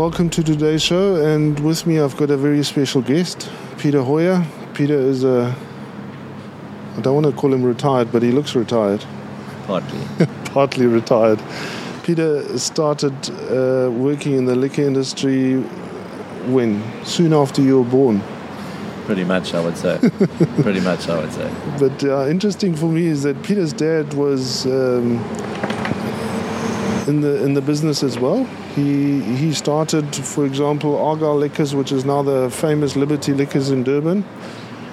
Welcome to today's show, and with me I've got a very special guest, Peter Hoyer. Peter is a, I don't want to call him retired, but he looks retired, Partly. partly retired. Peter started uh, working in the liquor industry when? Soon after you were born. Pretty much, I would say. Pretty much, I would say. But uh, interesting for me is that Peter's dad was um, in the in the business as well. He he started, for example, Argyle Liquors, which is now the famous Liberty Liquors in Durban,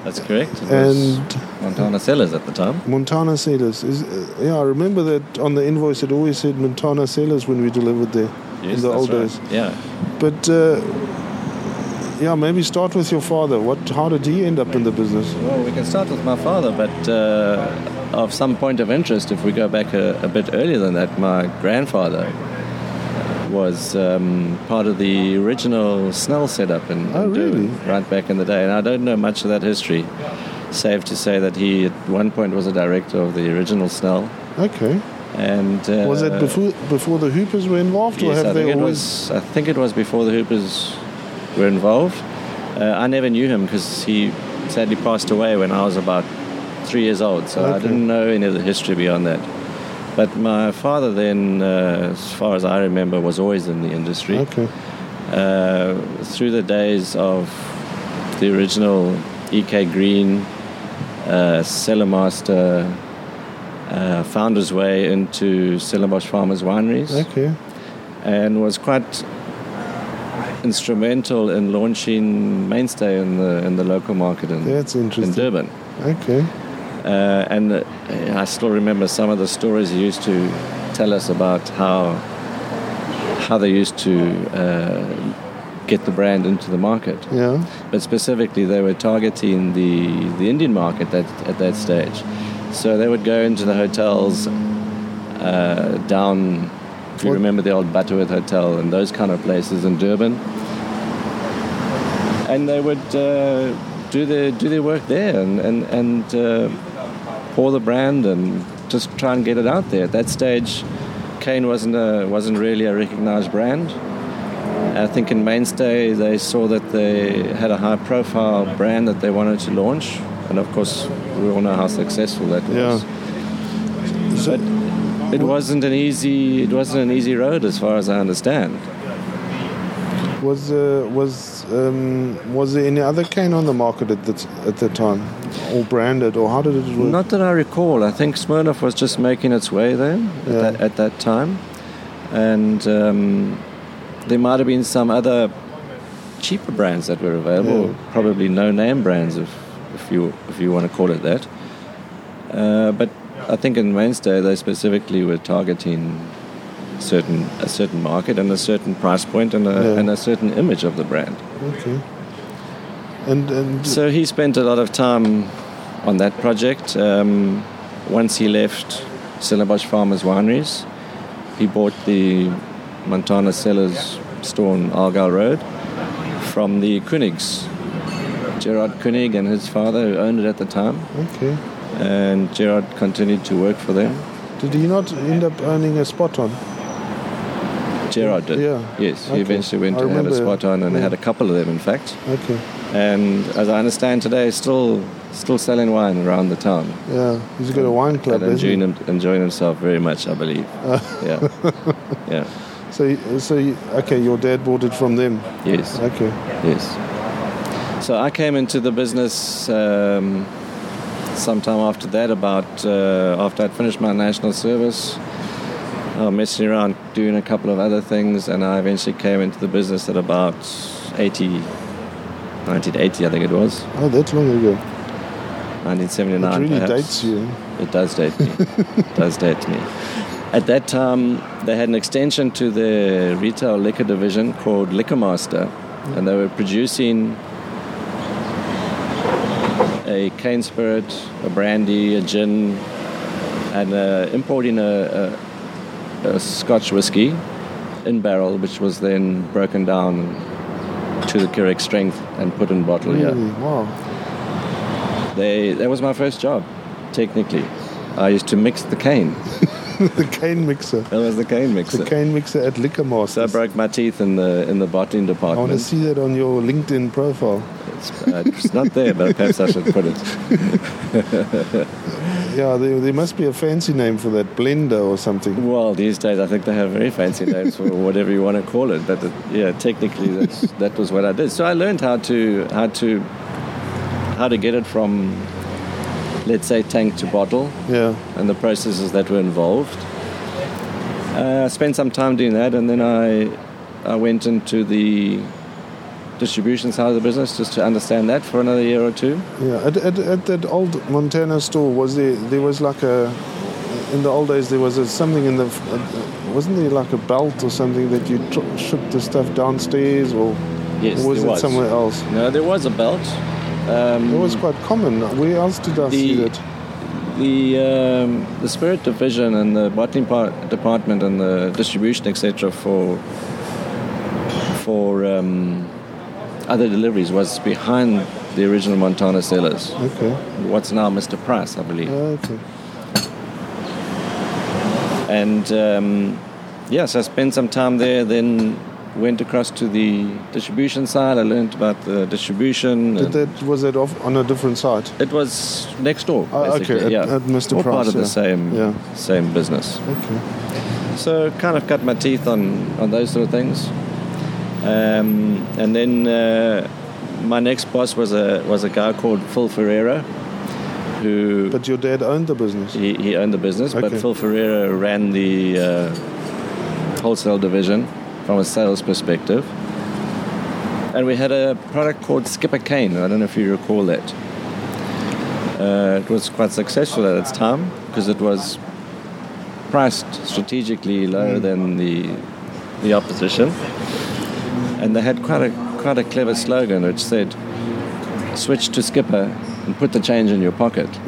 That's correct. And Montana Cellars at the time. Montana Cellars. Is, uh, yeah, I remember that on the invoice it always said Montana Cellars when we delivered there Yes, in the old right. days. Yeah. But uh, yeah, maybe start with your father. What? How did he end up in the business? Well, we can start with my father, but uh, of some point of interest, if we go back a, a bit earlier than that, my grandfather was um, part of the original Snell setup in, in Oh, really? Durban, right back in the day. And I don't know much of that history, save to say that he at one point was a director of the original Snell. Okay. And uh, Was it before before the Hoopers were involved, or Yes, have I they think it always? was. I think it was before the Hoopers were involved. Uh, I never knew him because he sadly passed away when I was about three years old, so I didn't know any of the history beyond that. But my father, then, uh, as far as I remember, was always in the industry. Okay. Uh, through the days of the original EK Green, uh, Cellarmaster, uh, found his way into Stellenbosch Farmers Wineries Okay. and was quite instrumental in launching Mainstay in the in the local market in, That's in interesting. Durban. Okay. Uh, and uh, I still remember some of the stories he used to tell us about how how they used to uh, get the brand into the market. Yeah. But specifically, they were targeting the, the Indian market at, at that stage. So they would go into the hotels uh, down, if you What- remember the old Butterworth Hotel and those kind of places in Durban. And they would uh, do, their, do their work there and, and, and uh, pour the brand and just try and get it out there. At that stage, cane wasn't, a, wasn't really a recognized brand. I think in Mainstay they saw that they had a high profile brand that they wanted to launch. And of course, we all know how successful that was. Yeah. So, But it wasn't an easy it wasn't an easy road as far as I understand. Was uh, was um, was there any other cane on the market at the at the time, or branded, or how did it work? Not that I recall. I think Smirnoff was just making its way there at, Yeah. that, at that time, and um, there might have been some other cheaper brands that were available. Yeah. Probably no-name brands, if if you if you want to call it that. Uh, but I think in Mainstay they specifically were targeting certain a certain market and a certain price point and a, Yeah. and a certain image of the brand. Okay. And and So he spent a lot of time on that project. Um, once he left Stellenbosch Farmers Wineries, he bought the Montana Cellars store on Argyle Road from the Koenigs. Gerard Koenig and his father who owned it at the time, okay. and Gerard continued to work for them. Did he not end up earning a spot on? Gerard did. Yeah. Yes, he eventually went I to have a spot on and yeah. had a couple of them, in fact. Okay. And as I understand today, still still selling wine around the town. Yeah. He's got a wine club, and enjoying, him, enjoying himself very much, I believe. yeah, yeah, So so okay, your dad bought it from them. yes, Okay. yes. So I came into the business um, sometime after that, about uh, after I'd finished my national service. I was messing around doing a couple of other things, and I eventually came into the business at about 80, 1980, I think it was, Oh, that's long ago. 1979. It really perhaps. dates you. It does date me. it does date me. At that time, they had an extension to the retail liquor division called Liquor Master, and they were producing a cane spirit, a brandy, a gin, and uh, importing a, a, Scotch whiskey in barrel, which was then broken down to the correct strength and put in bottle here. Really? Wow. They, that was my first job, technically. I used to mix the cane. the cane mixer. That was the cane mixer. The cane mixer at Liquor So I broke my teeth in the in the bottling department. I want to see that on your LinkedIn profile. It's, uh, it's not there, but perhaps I should put it. Yeah, there, there must be a fancy name for that, blender or something. Well, these days I think they have very fancy names for whatever you want to call it. But it, yeah, technically that's, that was what I did. So I learned how to how to how to get it from let's say tank to bottle Yeah, and the processes that were involved. Uh, I spent some time doing that, and then I I went into the distribution side of the business just to understand that for another year or two. yeah. At, at, at that old Montana store, was there there was like a in the old days there was a, something in the uh, wasn't there like a belt or something that you tr- shipped the stuff downstairs or Yes, or was it was. somewhere else? No, there was a belt. Um, It was quite common. Where else did I see The- that? the um, the spirit division and the bottling part department and the distribution etc for for um, other deliveries was behind the original Montana Cellars. Okay, What's now Mr. Price, I believe. okay. And um, yes, I spent some time there. Then went across to the distribution side. I learned about the distribution. Did that was that off on a different site? it was next door. Oh, okay, at- yeah. at Mr. All part Price, of the same Yeah. same business. Okay. So kind of cut my teeth on, on those sort of things. Um, and then uh, my next boss was a was a guy called Phil Ferreira, who But your dad owned the business. he, he owned the business, but Phil Ferreira ran the uh, wholesale division from a sales perspective. And we had a product called Skipper Cane. I don't know if you recall that. Uh, it was quite successful at its time because it was priced strategically lower than the the opposition, and they had quite a quite a clever slogan which said, "Switch to Skipper and put the change in your pocket."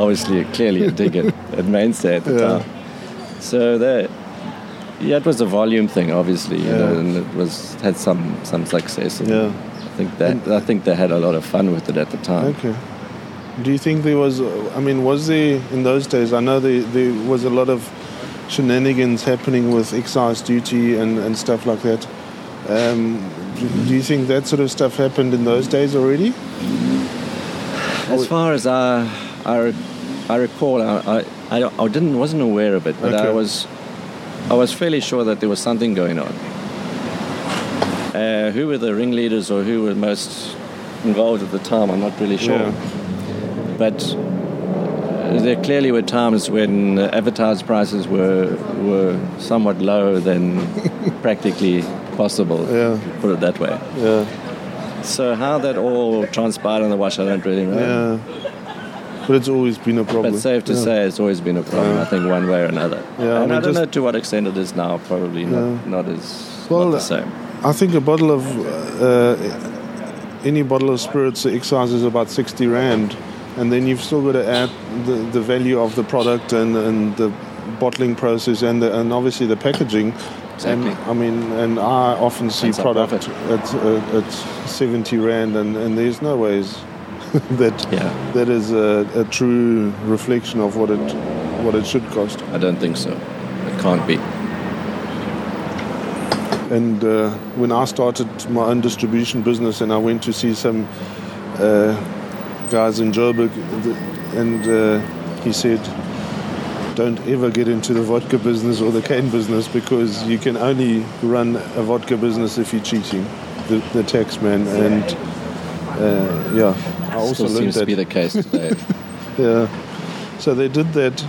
Obviously, clearly a dig at, at mainstay at the Yeah. time. So that yeah, it was a volume thing, obviously, you Yeah. know, and it was had some some success. And Yeah. I think that I think they had a lot of fun with it at the time. Okay. Do you think there was? I mean, was there in those days? I know there, there was a lot of shenanigans happening with excise duty and, and stuff like that. Um, do, do you think that sort of stuff happened in those days already? As far as I, I, I recall, I, I, I, didn't wasn't aware of it, but I was, I was fairly sure that there was something going on. Uh, who were the ringleaders or who were most involved at the time? I'm not really sure. Yeah. But there clearly were times when uh, advertised prices were were somewhat lower than practically possible. Yeah. Put it that way. Yeah. So how that all transpired in the wash, I don't really know. Yeah. But it's always been a problem. But safe to Yeah. say, it's always been a problem. Yeah. I think one way or another. Yeah, I mean, I don't know to what extent it is now. Probably not, Yeah. not as Well, not the same. I think a bottle of uh, any bottle of spirits, the excise is about sixty rand, and then you've still got to add the, the value of the product and, and the bottling process and the, and obviously the packaging. Exactly. And I mean, and I often see product at uh, at seventy rand, and, and there's no ways that Yeah. that is a, a true reflection of what it what it should cost. I don't think so. It can't be. And uh, when I started my own distribution business, and I went to see some uh, guys in Joburg, and uh, he said, "Don't ever get into the vodka business or the cane business because you can only run a vodka business if you're cheating the, the tax man." And uh, yeah, I also Still seems to be the case today. Yeah. So they did that.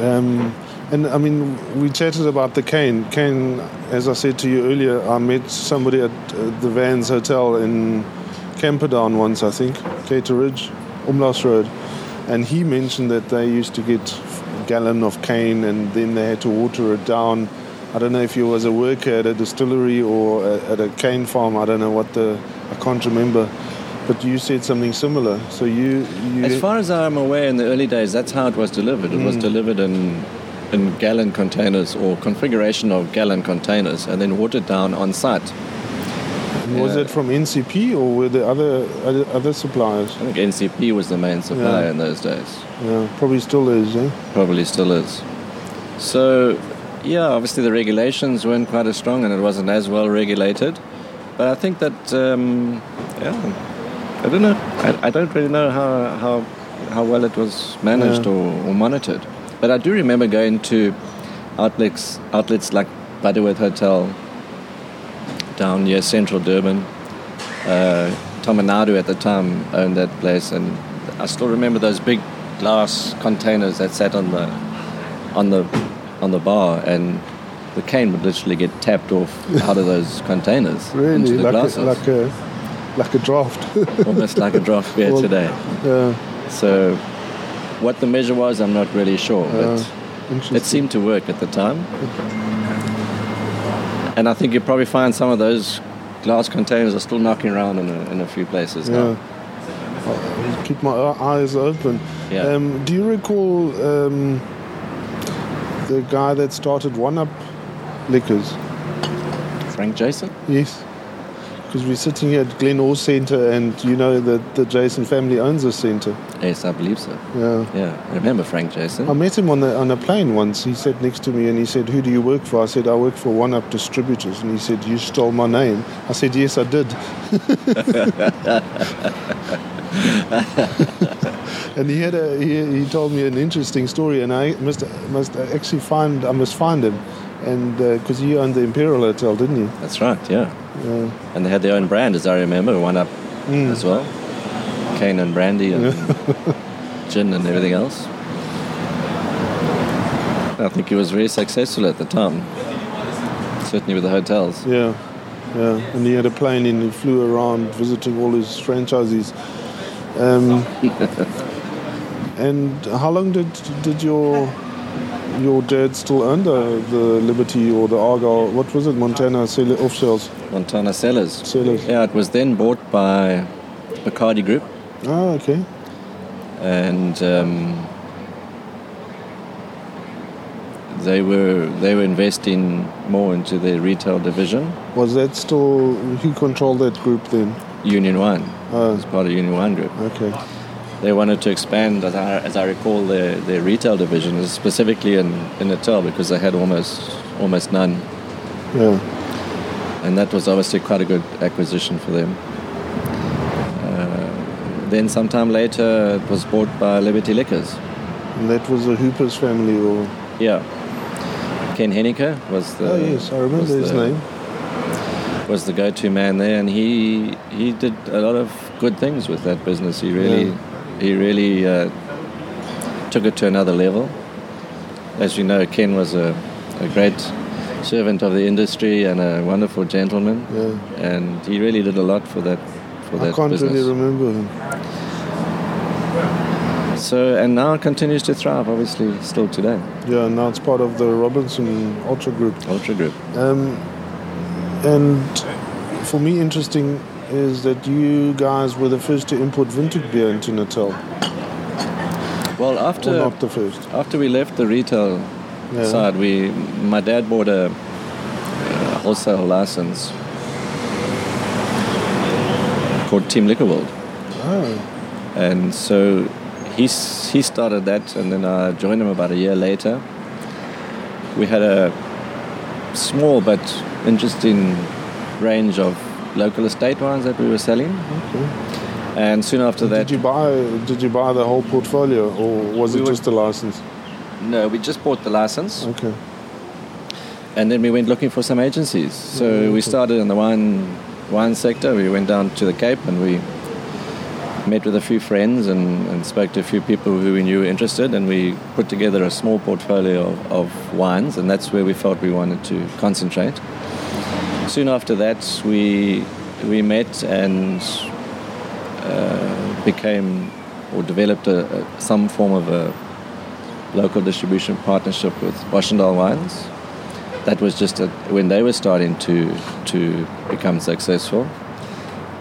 Um, and I mean, we chatted about the cane. Cane, as I said to you earlier, I met somebody at uh, the Vans Hotel in Camperdown once, I think, Cato Ridge, Umlaas Road. And he mentioned that they used to get a gallon of cane and then they had to water it down. I don't know if he was a worker at a distillery or a, at a cane farm. I don't know what the, I can't remember. But you said something similar. So you, you As far as I'm aware, in the early days, that's how it was delivered. It was Mm. delivered in in gallon containers or configuration of gallon containers, and then watered down on site. Was it from NCP or were there other other, other suppliers? I think NCP was the main supplier Yeah. in those days. Yeah, probably still is. Eh? Probably still is. So, yeah, obviously the regulations weren't quite as strong and it wasn't as well regulated. But I think that, um, yeah, I don't know. I, I don't really know how, how, how well it was managed Yeah. or, or monitored. But I do remember going to outlets, outlets like Butterworth Hotel down near central Durban. Uh, Tomanadu at the time owned that place, and I still remember those big glass containers that sat on the on the on the bar, and the cane would literally get tapped off out of those containers Really, into the like glasses, a, like a like a draft. almost like a draft beer Well, today. yeah, So, what the measure was, I'm not really sure, uh, but interesting. it seemed to work at the time. And I think you probably find some of those glass containers are still knocking around in a, in a few places yeah. now. I'll keep my eyes open. Yeah. Um, do you recall um, the guy that started One Up Liquors? Frank Jason? Yes. Because we're sitting here at Glen Ore Centre, and you know that the Jason family owns the centre. Yes, I believe so. Yeah. Yeah, I remember Frank Jason. I met him on the on a plane once. He sat next to me and he said, "Who do you work for?" I said, "I work for One Up Distributors." And he said, "You stole my name." I said, "Yes, I did." and he had a he, he told me an interesting story, and I must must actually find I must find him, and because he owned the Imperial Hotel, didn't he? That's right, yeah. Yeah. And they had their own brand, as I remember, one up Mm. as well. Cane and brandy and gin and everything else. I think he was very successful at the time. Certainly with the hotels. Yeah, yeah. And he had a plane and he flew around visiting all his franchisees. Um, and how long did did your your dad still own the, Liberty or the Argyle? What was it, Montana sell off sales Montana Cellars. sellers? Yeah, it was then bought by Bacardi Group. Ah, okay. and um, they were they were investing more into their retail division. Was that still who controlled that group then? Union One Ah, as part of Union One Group. okay. They wanted to expand, as I, as I recall, their, their retail division, specifically in, in Natal, because they had almost almost none, Yeah. and that was obviously quite a good acquisition for them. Uh, then, sometime later, it was bought by Liberty Liquors. And that was the Hoopers family, or Yeah, Ken Henniker was the oh yes, I remember his the- name. was the go-to man there, and he he did a lot of good things with that business. He really Yeah. He really uh, took it to another level. As you know, Ken was a, a great servant of the industry and a wonderful gentleman, Yeah. and he really did a lot for that for I that can't business. really remember him. So and now it continues to thrive, obviously, still today. Yeah, now it's part of the Robinson Ultra Group. Ultra Group. Um, and for me, interesting is that you guys were the first to import vintage beer into Natal, Well, or after not the first. after we left the retail Yeah. side, we my dad bought a, a wholesale license called Team Liquor World, Oh, and so he he started that, and then I joined him about a year later. We had a small but interesting range of local estate wines that we were selling, okay. and soon after that, Did you buy? Did you buy the whole portfolio, or was We it were- just a license? no, we just bought the license. Okay. And then we went looking for some agencies. So we started in the wine wine sector. We went down to the Cape and we met with a few friends and, and spoke to a few people who we knew were interested. And we put together a small portfolio of, of wines, and that's where we felt we wanted to concentrate. Soon after that, we we met and uh, became or developed a, a, some form of a local distribution partnership with Washington Wines that was just a, when they were starting to to become successful.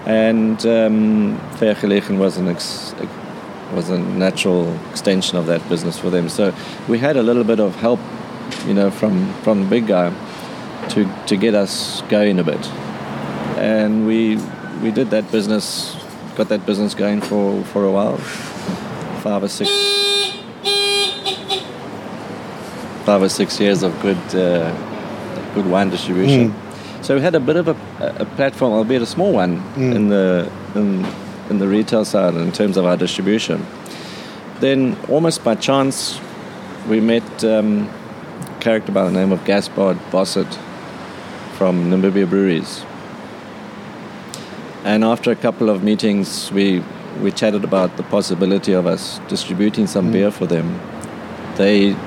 And um, was an ex, was a natural extension of that business for them. So we had a little bit of help, you know, from from the big guy to to get us going a bit. and we we did that business, got that business going for for a while, five or six, five or six years of good uh, good wine distribution. So we had a bit of a, a platform, albeit a small one, in the in, in the retail side in terms of our distribution. Then, almost by chance, we met um, a character by the name of Gaspard Bossert from Namibia Breweries. And after a couple of meetings, we, we chatted about the possibility of us distributing some beer for them. They,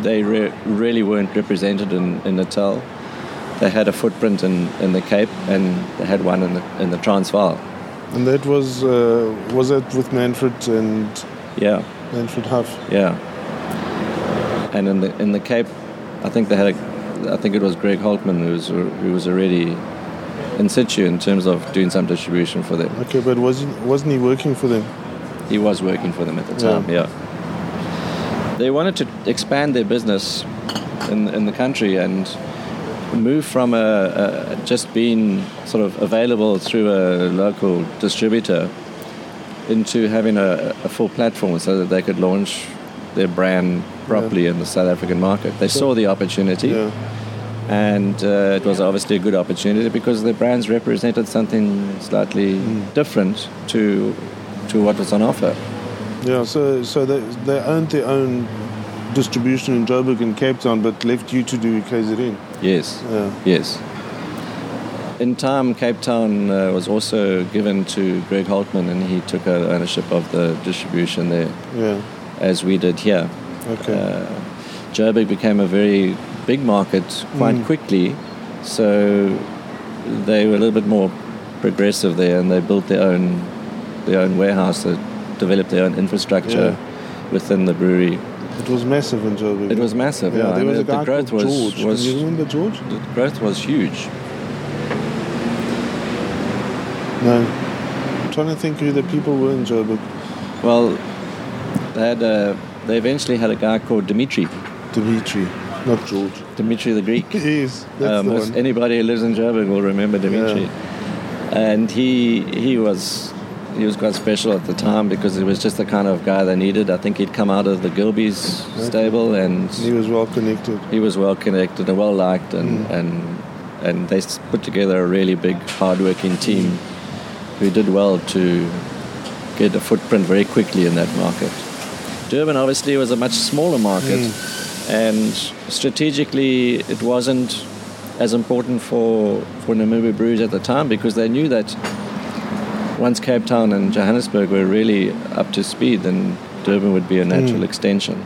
they re- really weren't represented in, in Natal. They had a footprint in, in the Cape and they had one in the, in the Transvaal. And that was uh, was that with Manfred and Yeah, Manfred Huff. yeah. And in the in the Cape, I think they had a, I think it was Greg Holtman who was who was already in situ in terms of doing some distribution for them. Okay, but was he, wasn't he working for them? He was working for them at the time. Yeah. They wanted to expand their business in in the country and move from a, a just being sort of available through a local distributor into having a, a full platform so that they could launch their brand properly in the South African market. They saw the opportunity, Yeah. and uh, it was obviously a good opportunity because their brands represented something slightly different to to what was on offer. Yeah, so so they they owned their own distribution in Joburg and Cape Town, but left you to do KZN. Yes. Yeah. Yes. In time, Cape Town uh, was also given to Greg Holtman, and he took ownership of the distribution there, Yeah. As we did here. Okay. Uh, Joburg became a very big market quite Mm. quickly, so they were a little bit more progressive there, and they built their own their own warehouse, they developed their own infrastructure Yeah. within the brewery. it was massive in Joburg. It was massive. Yeah, there I was mean, a guy the growth was George. was Can you remember George? the growth was huge. No. I'm trying to think who the people were in Joburg. Well, they had a, they eventually had a guy called Dimitri, Dimitri, not George. Dimitri the Greek. Yes, that's Um, the one. anybody who lives in Joburg will remember Dimitri. And he he was he was quite special at the time because he was just the kind of guy they needed. I think he'd come out of the Gilbey's stable and He was well connected. he was well connected and well liked and Mm. and and they put together a really big hard-working team who did well to get a footprint very quickly in that market. Durban obviously was a much smaller market and strategically it wasn't as important for for Namibia Breweries at the time because they knew that once Cape Town and Johannesburg were really up to speed then Durban would be a natural Mm. extension.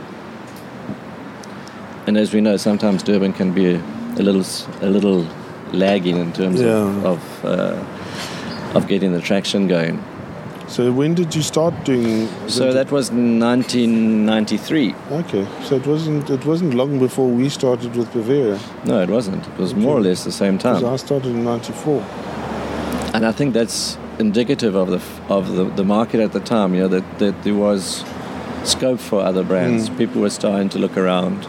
And as we know, sometimes Durban can be a, a little a little lagging in terms Yeah. of of, uh, of getting the traction going. So when did you start doing? So that was 1993. Okay, so it wasn't it wasn't long before we started with Bavaria. No, it wasn't. It was more or less the same Because time. I started in '94. And I think that's indicative of the of the, the market at the time. You know that, that there was scope for other brands. Mm. People were starting to look around.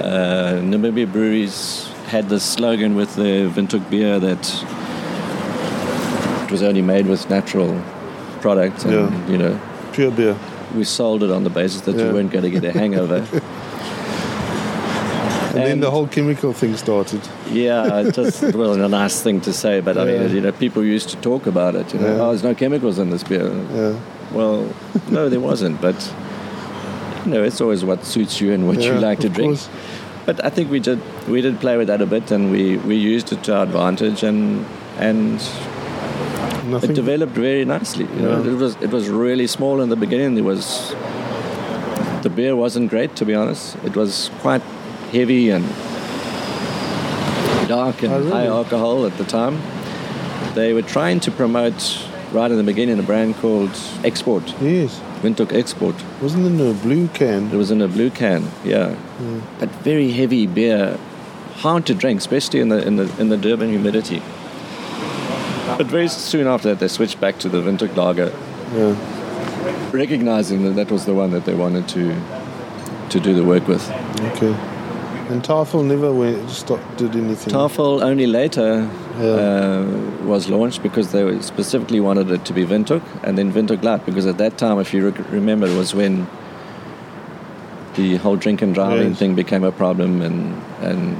Uh, Namibia Breweries had this slogan with the Windhoek beer that it was only made with natural products, and Yeah. you know Pure beer. we sold it on the basis that Yeah. you weren't going to get a hangover. And, then the whole chemical thing started. Yeah, it just it wasn't a nice thing to say, but I mean, you know, people used to talk about it. You know, Yeah. oh, there's no chemicals in this beer. Yeah. Well, no, there wasn't, but you know, it's always what suits you and what you like to drink. course. But I think we did we did play with that a bit, and we, we used it to our advantage, and and Nothing. it developed very nicely. You know, Yeah. it was it was really small in the beginning. There was the beer wasn't great, to be honest. It was quite heavy and dark and Oh, really? high alcohol at the time. They were trying to promote right in the beginning a brand called Export, Yes. Windhoek Export. Wasn't in a blue can. It was in a blue can, yeah, but very heavy beer, hard to drink, especially in the in the in the Durban humidity. But very soon after that, they switched back to the Windhoek Lager, Yeah. recognizing that that was the one that they wanted to to do the work with. Okay. And Tafel never went, stopped, did anything. Tafel only later Yeah. uh, was launched because they specifically wanted it to be Windhoek and then Windhoek Light because at that time, if you remember, it was when the whole drink and driving Yes. thing became a problem and and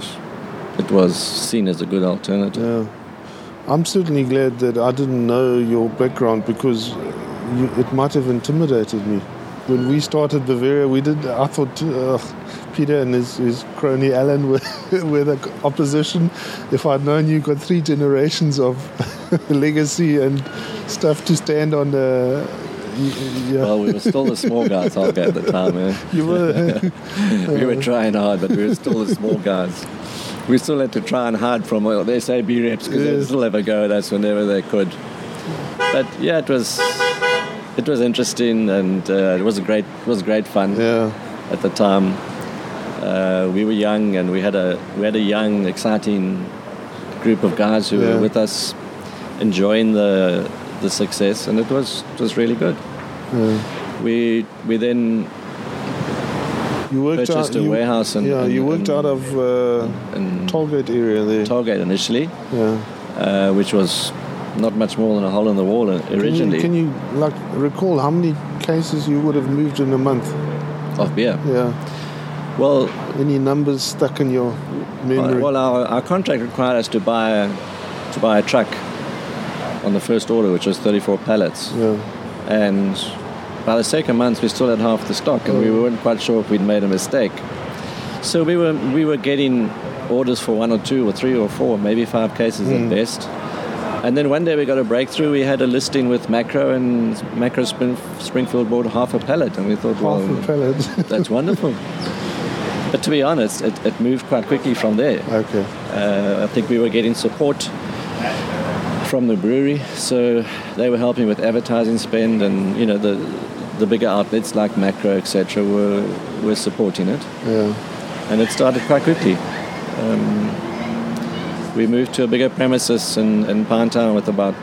it was seen as a good alternative. Yeah. I'm certainly glad that I didn't know your background because you, it might have intimidated me. When we started Bavaria, we did. I thought uh, Peter and his, his crony Alan were, were the opposition. If I'd known you got three generations of legacy and stuff to stand on, uh, yeah, Well, we were still the small guys, I'll at the time. Eh? you were. we were trying hard, but we were still the small guys. We still had to try and hide from well, the SAB reps because they still have a go at us whenever they could. But yeah, it was it was interesting and uh, it was a great it was great fun yeah, at the time. Uh, we were young and we had a we had a young, exciting group of guys who Yeah. were with us, enjoying the the success, and it was it was really good. yeah. We we then You worked purchased out. a you, warehouse and yeah, and- you worked and- out of uh, and Tollgate area there. Tollgate initially, yeah. uh, which was not much more than a hole in the wall originally Can you, can you like recall how many cases you would have moved in a month? of beer. Yeah. Well, Any numbers stuck in your memory? well, our, our contract required us to buy a, to buy a truck on the first order, which was 34 pallets, yeah. and by the second month we still had half the stock, and we Oh. weren't quite sure if we'd made a mistake. So we were we were getting orders for one or two or three or four, maybe five cases Hmm. at best. And then one day we got a breakthrough. We had a listing with Makro, and Makro Spring, Springfield bought half a pallet, and we thought, well, Half a pallet. that's wonderful. But to be honest, it, it moved quite quickly from there. okay. Uh, I think we were getting support from the brewery, so they were helping with advertising spend, and you know the the bigger outlets like Makro, etc., were were supporting it, Yeah. and it started quite quickly. Um, we moved to a bigger premises in, in Pinetown with about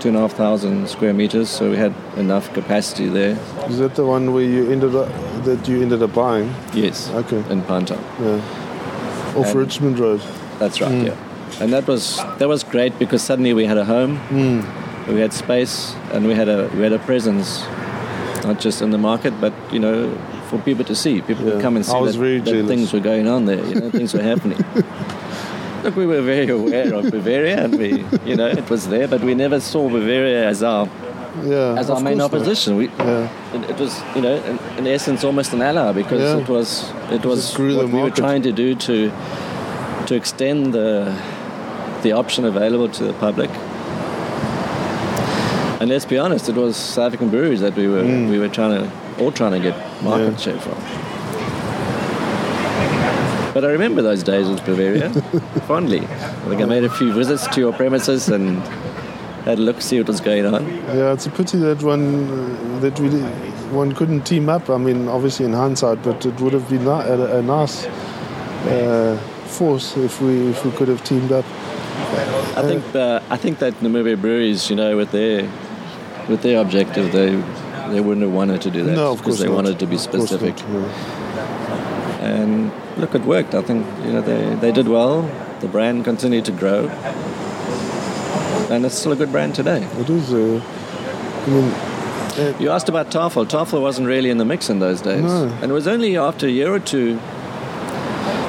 two and a half thousand square meters, so we had enough capacity there. Is that the one where you ended up that you ended up buying? Yes, Okay. in Pinetown. Yeah. Off And- Richmond Road. That's right. Yeah, and that was that was great because suddenly we had a home, we had space, and we had a we had a presence, not just in the market, but you know, for people to see. People Yeah. would come and see that, that things were going on there. You know, things were happening. Look, we were very aware of Bavaria, and we, you know, it was there, but we never saw Bavaria as our Yeah. as our main opposition. We, Yeah. it, it was, you know, in, in essence, almost an ally because Yeah. it was it was what we were trying to do to to extend the the option available to the public. And let's be honest, it was South African breweries that we were Mm. we were trying to all trying to get market Yeah. share from. But I remember those days with Bavaria fondly. I think I made a few visits to your premises and had a look, see what was going on. Yeah, it's a pity that one uh, that we one couldn't team up. I mean, obviously in hindsight, but it would have been a, a nice uh, force if we if we could have teamed up. I think uh, I think that Namibia breweries, you know, with their with their objective, they they wouldn't have wanted to do that no, of because course they not. wanted to be specific. not, yeah. And look, it worked. I think you know they they did well. The brand continued to grow, and it's still a good brand today. It is. Uh, I mean, uh, You asked about Tafel. Tafel wasn't really in the mix in those days, No. and it was only after a year or two,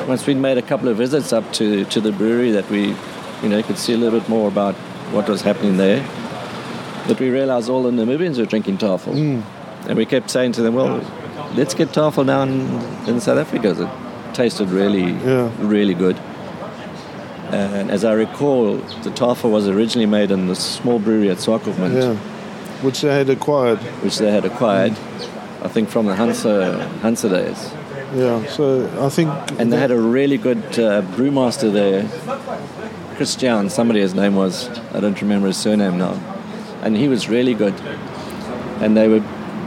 once we'd made a couple of visits up to to the brewery, that we, you know, could see a little bit more about what was happening there. That we realized all the Namibians were drinking Tafel, and we kept saying to them, "Well, let's get Tafel down in South Africa." It tasted really, Yeah. really good. And as I recall, the Tafel was originally made in the small brewery at Swartland yeah, which they had acquired. which they had acquired, I think, from the Hansa, Hansa days. Yeah, so I think. And they had a really good uh, brewmaster there, Christian, somebody his name was, I don't remember his surname now. And he was really good. And they were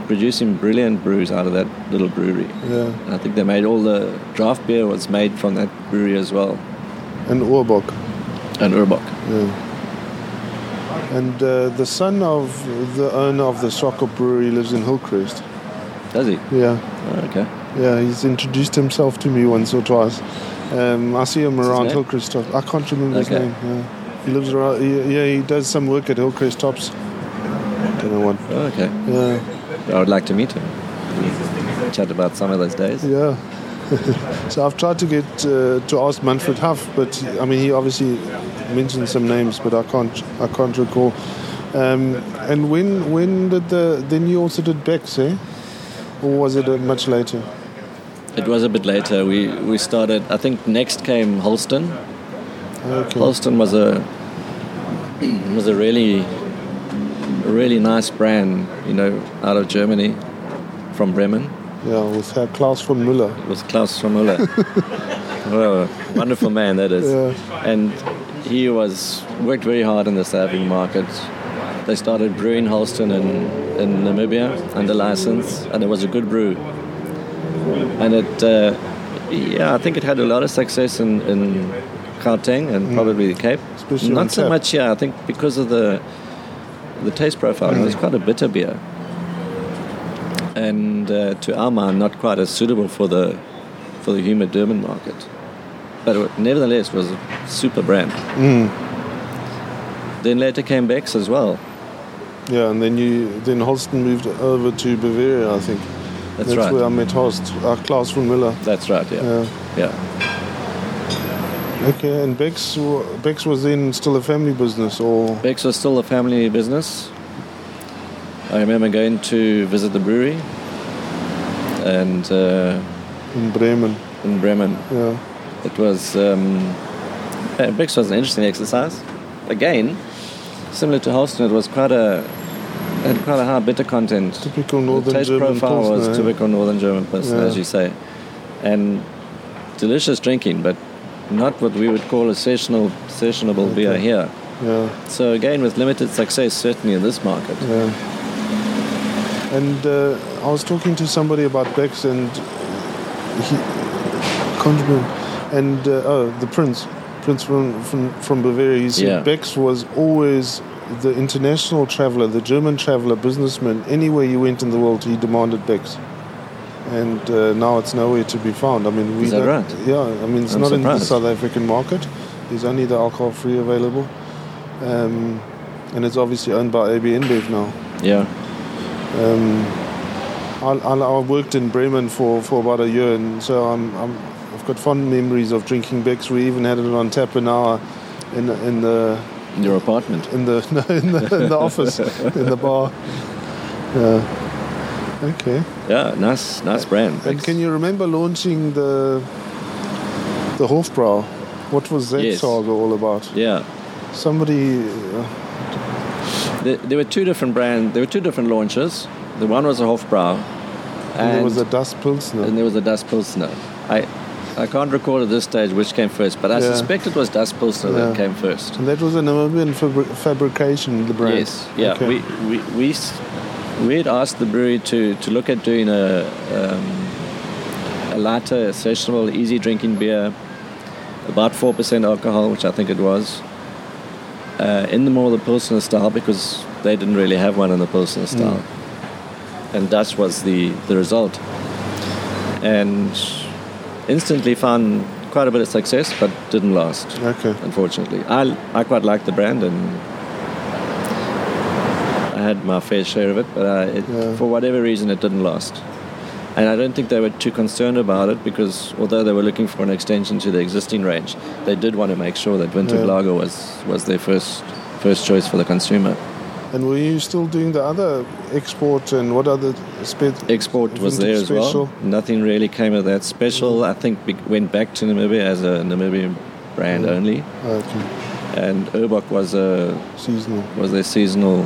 producing brilliant brews out of that little brewery. Yeah, And I think they made all the draft beer was made from that brewery as well, and Urbock. and Urbock. Yeah. And uh, the son of the owner of the Soccer Brewery lives in Hillcrest. Does he? Yeah, Oh, okay. yeah, he's introduced himself to me once or twice. Um, I see him around? Hillcrest I can't remember his name. Yeah. He lives around. He, yeah, he does some work at Hillcrest Tops. Don't know what. Oh, okay. Yeah, I would like to meet him. Chat about some of those days. yeah. so I've tried to get uh, to ask Manfred Huff, but I mean he obviously mentioned some names, but I can't. I can't recall. Um, and when when did the then you also did Beck's, eh? Or was it much later? It was a bit later. We we started. I think next came Holsten. Okay. Holsten was a was a really really nice brand. You know, out of Germany, from Bremen. Yeah, with Herr Klaus von Müller. It was Klaus von Müller. well, wonderful man that is. Yeah. And he was worked very hard in the African market. They started brewing Holsten in, in Namibia under license, and it was a good brew. And it, uh, yeah, I think it had a lot of success in, in Gauteng and probably the Cape. Especially Not so tap. much yeah I think, because of the the taste profile. It was quite a bitter beer, and uh, to our mind, not quite as suitable for the for the humid Durban market. But it, nevertheless, was a super brand. Then later came Beck's as well. Yeah, and then you then Holsten moved over to Bavaria, I think. That's, right. where I met Horst, Klaus von Müller. That's right. Yeah. Yeah. Yeah. Okay, and Beck's, Beck's was then still a family business, or Beck's was still a family business. I remember going to visit the brewery, and uh, in Bremen. in Bremen, Yeah, it was um, Beck's was an interesting exercise. Again, similar to Holsten, it was quite a had quite a high bitter content. typical The northern taste German profile was Pilsner, typical northern German Pilsner, Yeah. as you say, and delicious drinking, but not what we would call a sessional, sessionable beer here. Yeah, So again, with limited success, certainly in this market. yeah. And uh, I was talking to somebody about Beck's, and he. And uh, oh, the Prince, Prince from from, from Bavaria. He said Yeah. Beck's was always the international traveler, the German traveler, businessman. Anywhere you went in the world, he demanded Beck's. And uh, now it's nowhere to be found. I mean, we Is that right? Yeah, I mean, it's I'm not in the. South African market. There's only the alcohol-free available, um, and it's obviously owned by AB InBev now. Yeah. Um, I, I, I worked in Bremen for, for about a year, and so I'm, I'm, I've got fond memories of drinking Beck's. We even had it on tap an hour in in the In your apartment. in the no, in the, in the office in the bar. Yeah. Okay. Yeah, nice, nice brand. And can you remember launching the the Hofbrau? What was that Yes. saga all about? Yeah. Somebody. Uh, There, there were two different brand. There were two different launches. The one was a Hofbrau, and and, there was a Das Pilsner. and there was a Das Pilsner. I, I can't recall at this stage which came first, but I Yeah. suspect it was Das Pilsner that came first. And that was a Namibian fabri- fabrication, the brand. Yes, yeah. Okay. We, we, we, we had asked the brewery to, to look at doing a, um, a lighter, sessionable, easy drinking beer, about 4% alcohol, which I think it was, uh, in the more the Pilsner style because they didn't really have one in the Pilsner style. And that was the, the result. And instantly found quite a bit of success, but didn't last Okay. unfortunately. I, I quite like the brand and had my fair share of it, but uh, it, Yeah. for whatever reason it didn't last. And I don't think they were too concerned about it because although they were looking for an extension to the existing range, they did want to make sure that Windhoek Yeah. Lager was, was their first first choice for the consumer. And were you still doing the other export and what other spe- Export was there as special? well. Nothing really came of that special. I think be- went back to Namibia as a Namibian brand Mm. only. Okay. And Urbock was a Seasonal. was their seasonal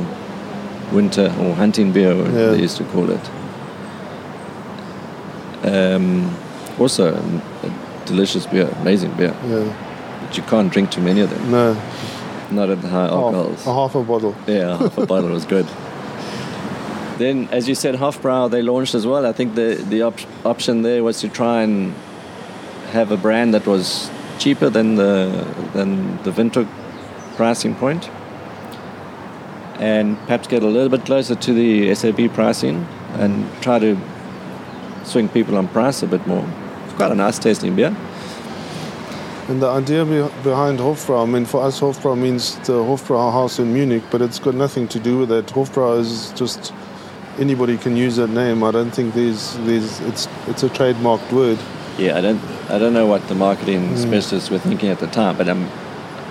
winter or hunting beer, what Yeah. they used to call it. Um, also, a, a delicious beer, amazing beer, Yeah. but you can't drink too many of them, No. not at the high alcohols. Half, a half a bottle. Yeah, half a bottle was good. Then, as you said, Hofbrau they launched as well. I think the the op- option there was to try and have a brand that was cheaper than the than the Windhoek pricing point, and perhaps get a little bit closer to the SAB pricing and try to swing people on price a bit more. It's quite a nice tasting beer. And the idea be- behind Hofbrau, I mean, for us, Hofbrau means the Hofbrau house in Munich, but it's got nothing to do with that. Hofbrau is just anybody can use that name. I don't think there's, there's it's, it's a trademarked word. Yeah, I don't, I don't know what the marketing mm. specialists were thinking at the time, but I'm,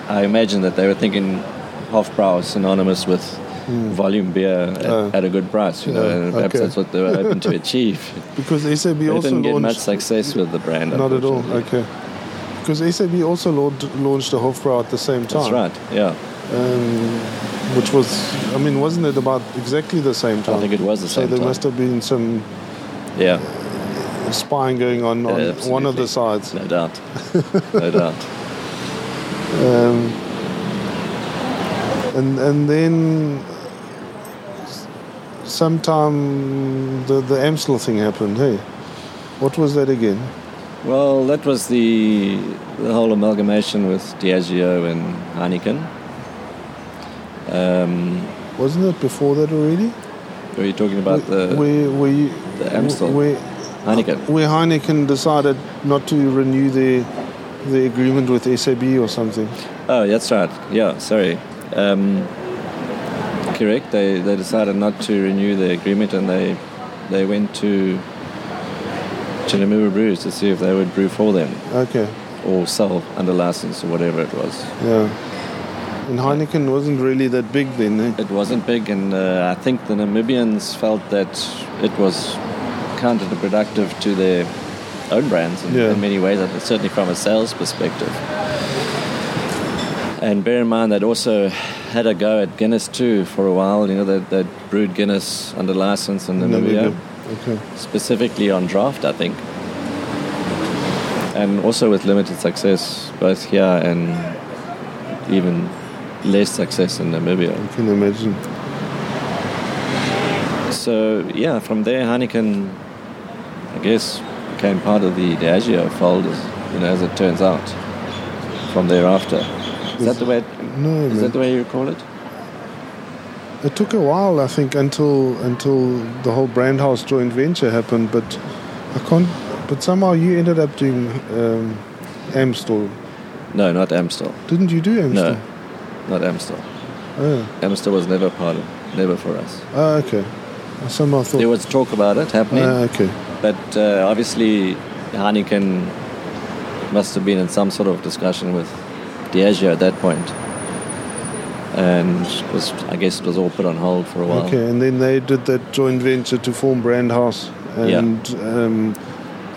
I imagine that they were thinking Hofbrau is synonymous with volume beer at, Oh. at a good price, you know, Yeah, and perhaps okay. that's what they were hoping to achieve. Because SAB They also didn't get much success with the brand. Not at all. Okay. Because SAB also launched, launched a Hofbrau at the same time. That's right. Yeah, Um, which was, I mean, wasn't it about exactly the same time? I think it was the same. Time. So there time. must have been some yeah, spying going on on one of the sides. no doubt, no doubt. Um, and and then sometime the the Amstel thing happened. Hey, what was that again? Well, that was the the whole amalgamation with Diageo and Heineken. Um, Wasn't it before that already? were you talking about the where, where, you, the Amstel. where, Heineken? where Heineken decided not to renew their the agreement with SAB or something. Oh, that's right. Yeah, sorry. Um, correct. They they decided not to renew the agreement, and they they went to to Namibia Brews to see if they would brew for them Okay, or sell under license or whatever it was. yeah. And Heineken wasn't really that big then. Eh? It wasn't big, and uh, I think the Namibians felt that it was counterproductive to their own brands in, Yeah. in many ways, certainly from a sales perspective. And bear in mind that also had a go at Guinness too for a while. You know, they, they brewed Guinness under license in Namibia, Okay. specifically on draft, I think. And also with limited success both here and even less success in Namibia. I can imagine. So yeah, from there Heineken, I guess, became part of the Diageo fold, as, you know, as it turns out. From thereafter, is that the way? No, Is man. that the way you call it? It took a while, I think, until until the whole brand house joint venture happened. But I can't. But somehow you ended up doing um, Amstel, No, not Amstel. didn't you do Amstel? No, not Amstel. Oh, Amstel was never part of, never for us. oh okay. I somehow thought. There was talk about it happening, Ah, okay. but uh, obviously Heineken must have been in some sort of discussion with Diageo at that point, and was, I guess it was all put on hold for a while. Okay, and then they did that joint venture to form Brand House, Yeah. and um,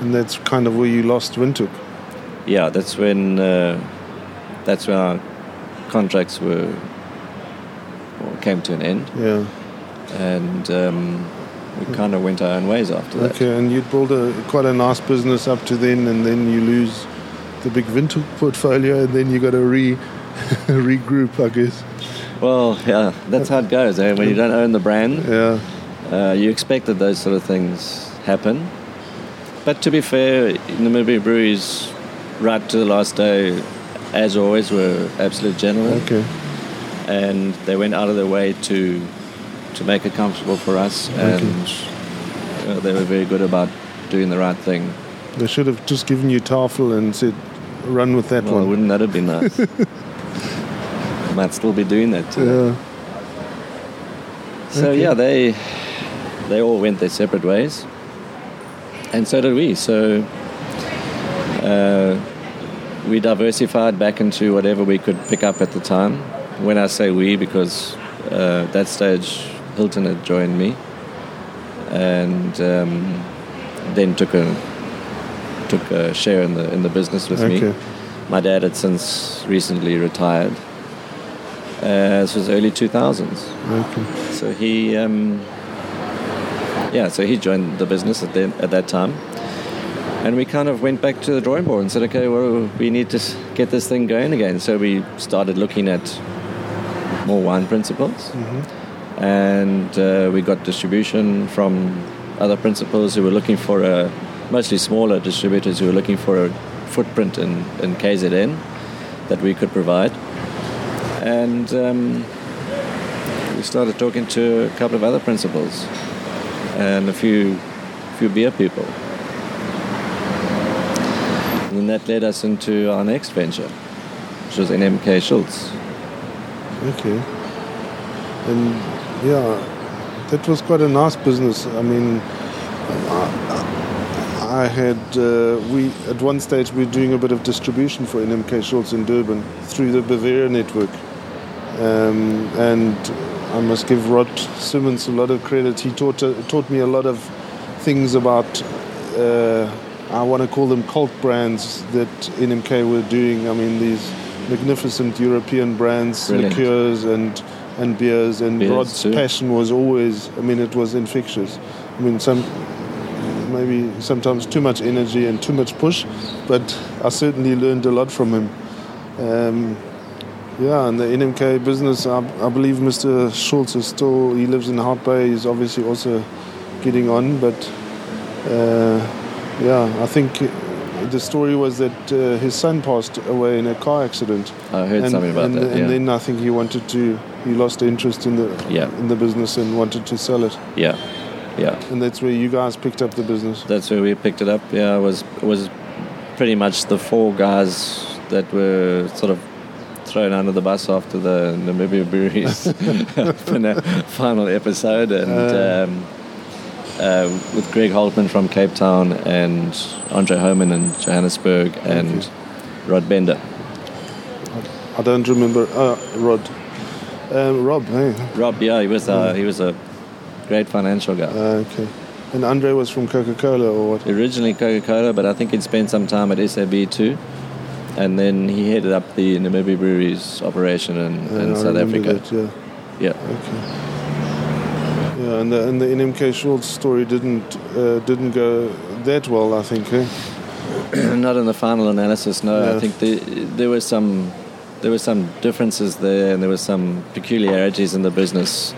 and that's kind of where you lost Windhoek. Yeah, that's when uh, that's when our contracts were came to an end, Yeah. and um, we kind of went our own ways after that. Okay, and you'd build a quite a nice business up to then, and then you lose the big Windhoek portfolio, and then you got to re regroup, I guess. Well, yeah, that's how it goes. Eh? When you don't own the brand, Yeah. uh, you expect that those sort of things happen. But to be fair, Namibia Breweries, right to the last day, as always, were absolute gentlemen. Okay. and they went out of their way to to make it comfortable for us, and you know, they were very good about doing the right thing. They should have just given you Tafel and said, "Run with that Well, one." wouldn't that have been nice? Might still be doing that. Too. Yeah. So Okay. yeah, they they all went their separate ways, and so did we. So uh, we diversified back into whatever we could pick up at the time. When I say we, because uh, at that stage Hilton had joined me, and um, then took a took a share in the in the business with me. My dad had since recently retired. Uh, this was early 2000s. Okay. So he, um, yeah, so he joined the business at, the, at that time. And we kind of went back to the drawing board and said, okay, well, we need to get this thing going again. So we started looking at more wine principals. And uh, we got distribution from other principals who were looking for a, mostly smaller distributors who were looking for a footprint in, in KZN that we could provide. And um, we started talking to a couple of other principals and a few few beer people. And that led us into our next venture, which was NMK Schultz. Okay. And yeah, that was quite a nice business. I mean, had uh, we at one stage we were doing a bit of distribution for NMK Schultz in Durban through the Bavaria network, um, and I must give Rod Simmons a lot of credit. He taught uh, taught me a lot of things about. Uh, I want to call them cult brands that NMK were doing. I mean these magnificent European brands, Brilliant. liqueurs and and beers. And Beers Rod's too. passion was always. I mean, it was infectious. I mean, some maybe sometimes too much energy and too much push, but I certainly learned a lot from him. Um, yeah, and the NMK business, I, I believe Mr. Schultz is still, he lives in Hout Bay, he's obviously also getting on, but uh, yeah, I think the story was that uh, his son passed away in a car accident. I heard and, something about and, that. And then I think he wanted to, he lost interest in the Yeah. in the business and wanted to sell it. yeah, yeah. And that's where you guys picked up the business. That's where we picked it up. Yeah, it was it was pretty much the four guys that were sort of thrown under the bus after the Namibia Breweries final episode, and Uh. um, uh, with Greg Holtman from Cape Town and Andre Homan in Johannesburg and Rod Bender. I don't remember. Uh, Rod. Um, Rob, hey. Rob, yeah, he was uh, he was a great financial guy. Uh, okay. And Andre was from Coca Cola or what? Originally Coca-Cola, but I think he'd spent some time at SAB too. And then he headed up the Namibia Breweries operation in, in Uh, I South Africa. That, yeah. Yeah. Okay. Yeah, and the, and the NMK Schultz story didn't uh, didn't go that well, I think. Eh? Not in the final analysis, no. Yeah. I think the, there were some there were some differences there, and there were some peculiarities in the business.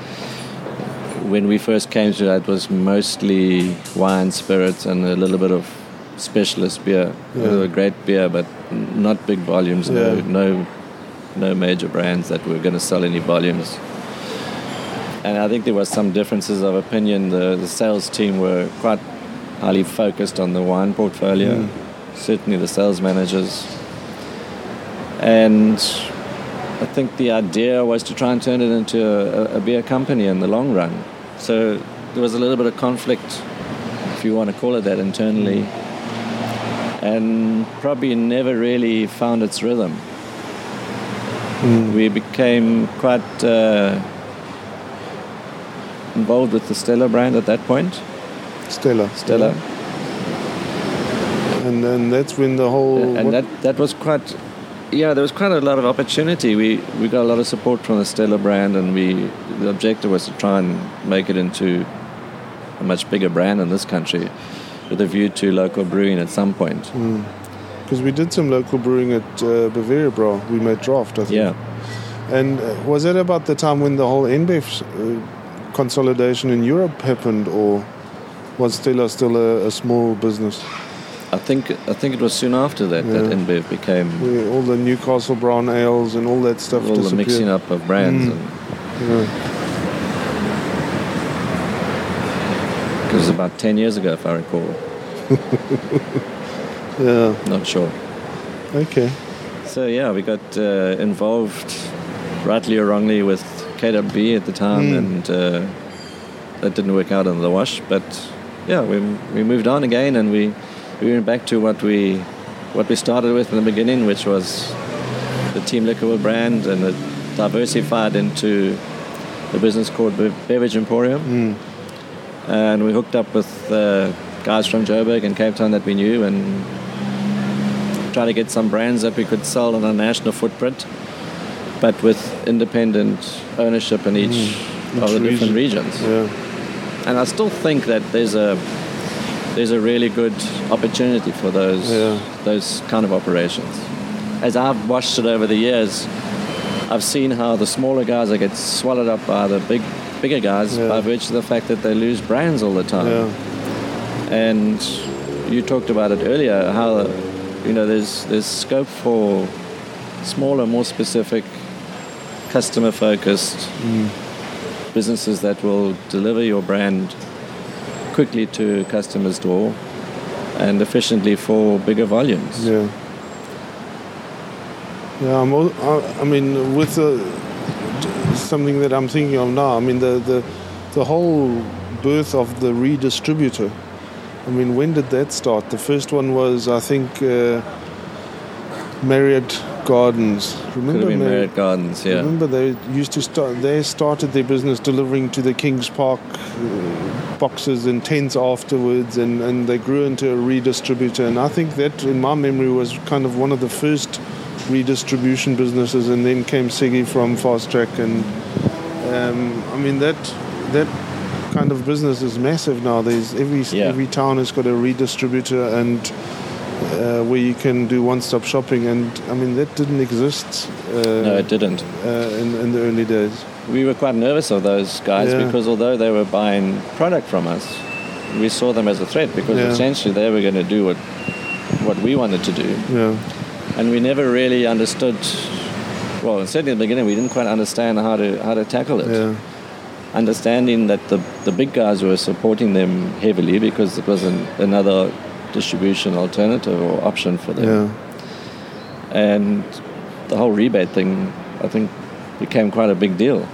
When we first came to it, it was mostly wine, spirits, and a little bit of specialist beer. Yeah. They were great beer, but not big volumes. No, Yeah. no, no major brands that were going to sell any volumes. And I think there was some differences of opinion. The, the sales team were quite highly focused on the wine portfolio. Mm. Certainly the sales managers. And I think the idea was to try and turn it into a, a beer company in the long run. So there was a little bit of conflict, if you want to call it that, internally. And probably never really found its rhythm. Mm. We became quite uh, involved with the Stella brand at that point. Stella. Stella. And then that's when the whole. and that that was quite yeah there was quite a lot of opportunity we we got a lot of support from the Stella brand and we the objective was to try and make it into a much bigger brand in this country with a view to local brewing at some point Because we did some local brewing at uh, Bavaria Brau. We made draft, I think. yeah And uh, was that about the time when the whole InBev uh, consolidation in Europe happened, or was Stella still a, a small business? I think I think it was soon after that that Yeah. InBev became Where all the Newcastle brown ales and all that stuff all the mixing up of brands Mm. and Yeah. it was about 10 years ago if I recall yeah. not sure Okay. So yeah, we got uh, involved, rightly or wrongly, with KWV at the time, Mm. and uh, that didn't work out in the wash. But yeah, we we moved on again, and we we went back to what we what we started with in the beginning, which was the Team Liquor brand, and it diversified into a business called Be- Beverage Emporium, Mm. and we hooked up with uh, guys from Joburg and Cape Town that we knew, and try to get some brands that we could sell on a national footprint, but with independent ownership in each Mm. of the Each different regions. Yeah. And I still think that there's a there's a really good opportunity for those Yeah. those kind of operations. As I've watched it over the years, I've seen how the smaller guys that get swallowed up by the big bigger guys Yeah. by virtue of the fact that they lose brands all the time. Yeah. And you talked about it earlier, how you know there's there's scope for smaller, more specific, customer focused Mm. businesses that will deliver your brand quickly to customers' door and efficiently for bigger volumes. Yeah. Yeah, I'm al- I I mean, with the, something that I'm thinking of now, I mean, the, the, the whole birth of the redistributor. I mean, when did that start? The first one was, I think, uh, Marriott Gardens. Could Remember Marriott? Marriott Gardens, yeah. Remember, they used to start. They started their business delivering to the Kings Park uh, boxes and tents afterwards, and, and they grew into a redistributor. And I think that, in my memory, was kind of one of the first redistribution businesses. And then came Sigi from Fast Track, and um, I mean that that kind of business is massive now. There's every Yeah. every town has got a redistributor and. Uh, where you can do one-stop shopping, and I mean that didn't exist uh, No, it didn't. uh, in, in the early days. We were quite nervous of those guys Yeah. because although they were buying product from us, we saw them as a threat because Yeah. essentially they were going to do what what we wanted to do, Yeah, and we never really understood. Well, certainly in the beginning, we didn't quite understand how to how to tackle it. yeah, Understanding that the the big guys were supporting them heavily because it was an, another distribution alternative or option for them. yeah, and the whole rebate thing, I think, became quite a big deal.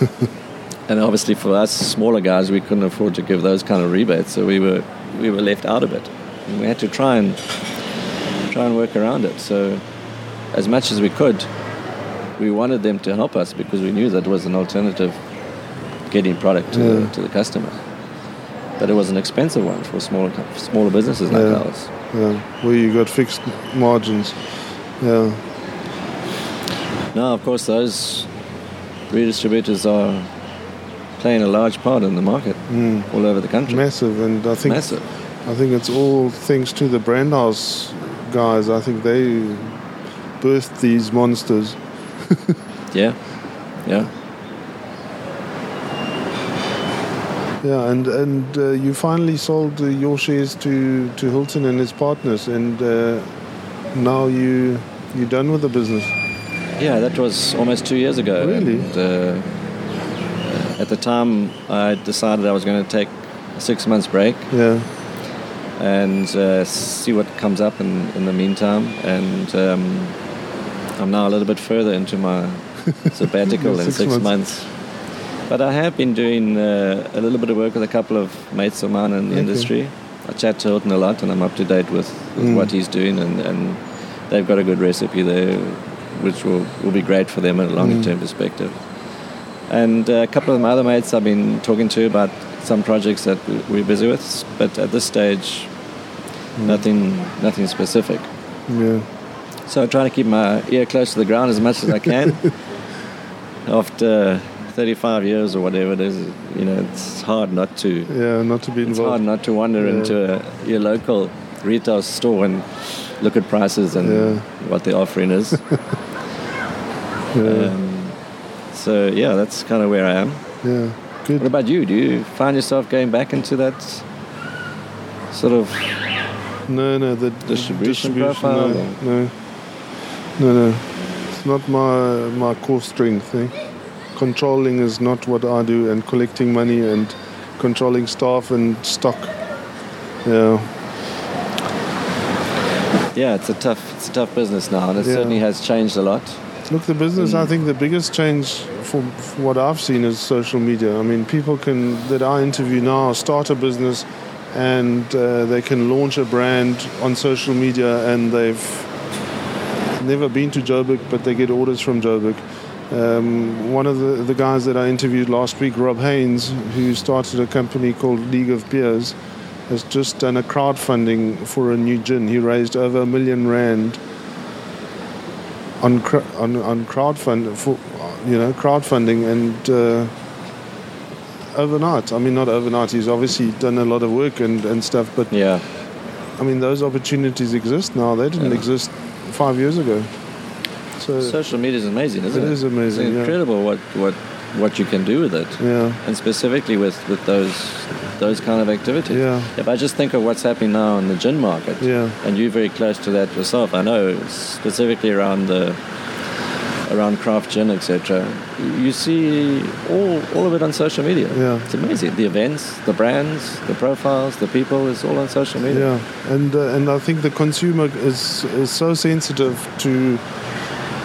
and obviously, for us smaller guys, we couldn't afford to give those kind of rebates, so we were we were left out of it. And we had to try and try and work around it. So, as much as we could, we wanted them to help us because we knew that was an alternative getting product to, Yeah. the, to the customer. But it was an expensive one for smaller co- smaller businesses like Yeah. ours. yeah. Where you got fixed margins. Yeah, No, of course, those redistributors are playing a large part in the market mm. all over the country. massive, and I think Massive. I think it's all thanks to the brand house guys. I think they birthed these monsters. Yeah, yeah. Yeah, and and uh, you finally sold uh, your shares to to Hilton and his partners, and uh, now you you're done with the business. Yeah, that was almost two years ago. Really? And, uh, at the time, I decided I was going to take a six months break Yeah, and uh, see what comes up in, in the meantime. And um, I'm now a little bit further into my sabbatical in Six six months. months. But I have been doing uh, a little bit of work with a couple of mates of mine in the industry. I chat to Hilton a lot, and I'm up to date with, with Mm. what he's doing, and, and they've got a good recipe there, which will, will be great for them in a longer Mm. term perspective. And uh, a couple of my other mates I've been talking to about some projects that we- we're busy with, but at this stage, Mm. nothing, nothing specific. yeah, So I try to keep my ear close to the ground as much as I can. After 35 years or whatever it is, you know, it's hard not to. yeah. Not to be involved. It's hard not to wander Yeah. into a, your local retail store and look at prices and Yeah. what the offering is. Yeah, um, so yeah, that's kind of where I am. yeah. Good. What about you? Do you find yourself going back into that sort of No, no, the Distribution no, profile? No, no, no. It's not my my core strength. Eh? Controlling is not what I do, and collecting money and controlling staff and stock. Yeah, yeah? It's a tough, it's a tough business now, and it Yeah. certainly has changed a lot. look, the business. I Mm. think the biggest change for, for what I've seen is social media. I mean, people can that I interview now start a business, and uh, they can launch a brand on social media, and they've never been to Joburg, but they get orders from Joburg. Um, one of the, the guys that I interviewed last week, Rob Haynes, who started a company called League of Beers, has just done a crowdfunding for a new gin. He raised over a million rand on on on crowdfund for you know crowdfunding and uh, overnight. I mean, not overnight. He's obviously done a lot of work and, and stuff, but Yeah, I mean, those opportunities exist now. They didn't Yeah. exist five years ago. So social media is amazing, isn't It it? is amazing, It's yeah. incredible what, what what you can do with it, yeah, and specifically with, with those those kind of activities. yeah, If I just think of what's happening now in the gin market, yeah, and you're very close to that yourself, I know specifically around the around craft gin, etc. You see all all of it on social media. yeah. It's amazing. The events, the brands, the profiles, the people, it's all on social media. Yeah, and uh, and I think the consumer is is so sensitive to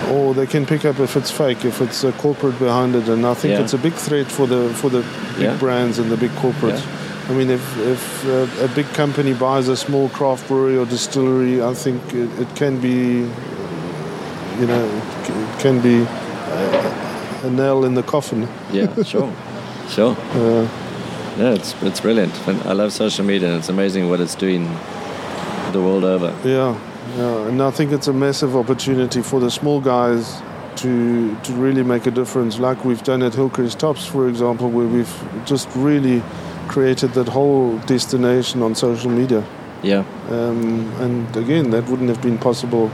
or they can pick up if it's fake, if it's a corporate behind it, and I think Yeah. it's a big threat for the for the big Yeah. brands and the big corporates. I mean, if if uh, a big company buys a small craft brewery or distillery, I think it, it can be, you know, it c- it can be uh, a nail in the coffin. Yeah, sure, sure. Uh, Yeah, it's it's brilliant. And I love social media, it's amazing what it's doing the world over. Yeah, yeah, and I think it's a massive opportunity for the small guys to to really make a difference, like we've done at Hillcrest Tops, for example, where we've just really created that whole destination on social media. Yeah. Um, and again, that wouldn't have been possible.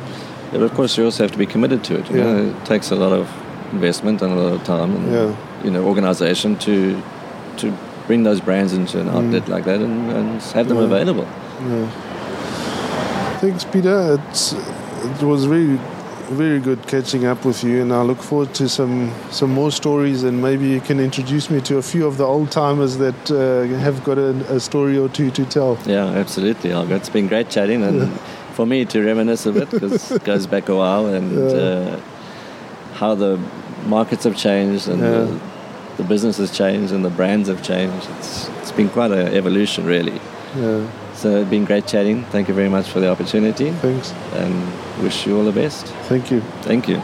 Yeah, but of course, you also have to be committed to it. You Yeah. know, it takes a lot of investment and a lot of time, and Yeah. you know, organisation to to bring those brands into an outlet like that and, and have them Mm. Yeah. available. Yeah. Thanks, Peter. It's, it was really very good catching up with you, and I look forward to some some more stories. And maybe you can introduce me to a few of the old timers that uh, have got a, a story or two to tell. Yeah, absolutely, Olga. It's been great chatting, and for me to reminisce a bit because it goes back a while, and Yeah. uh, how the markets have changed and Yeah. the, the business has changed and the brands have changed. It's it's been quite an evolution, really. Yeah, So it's been great chatting. Thank you very much for the opportunity, thanks. and wish you all the best. Thank you. Thank you.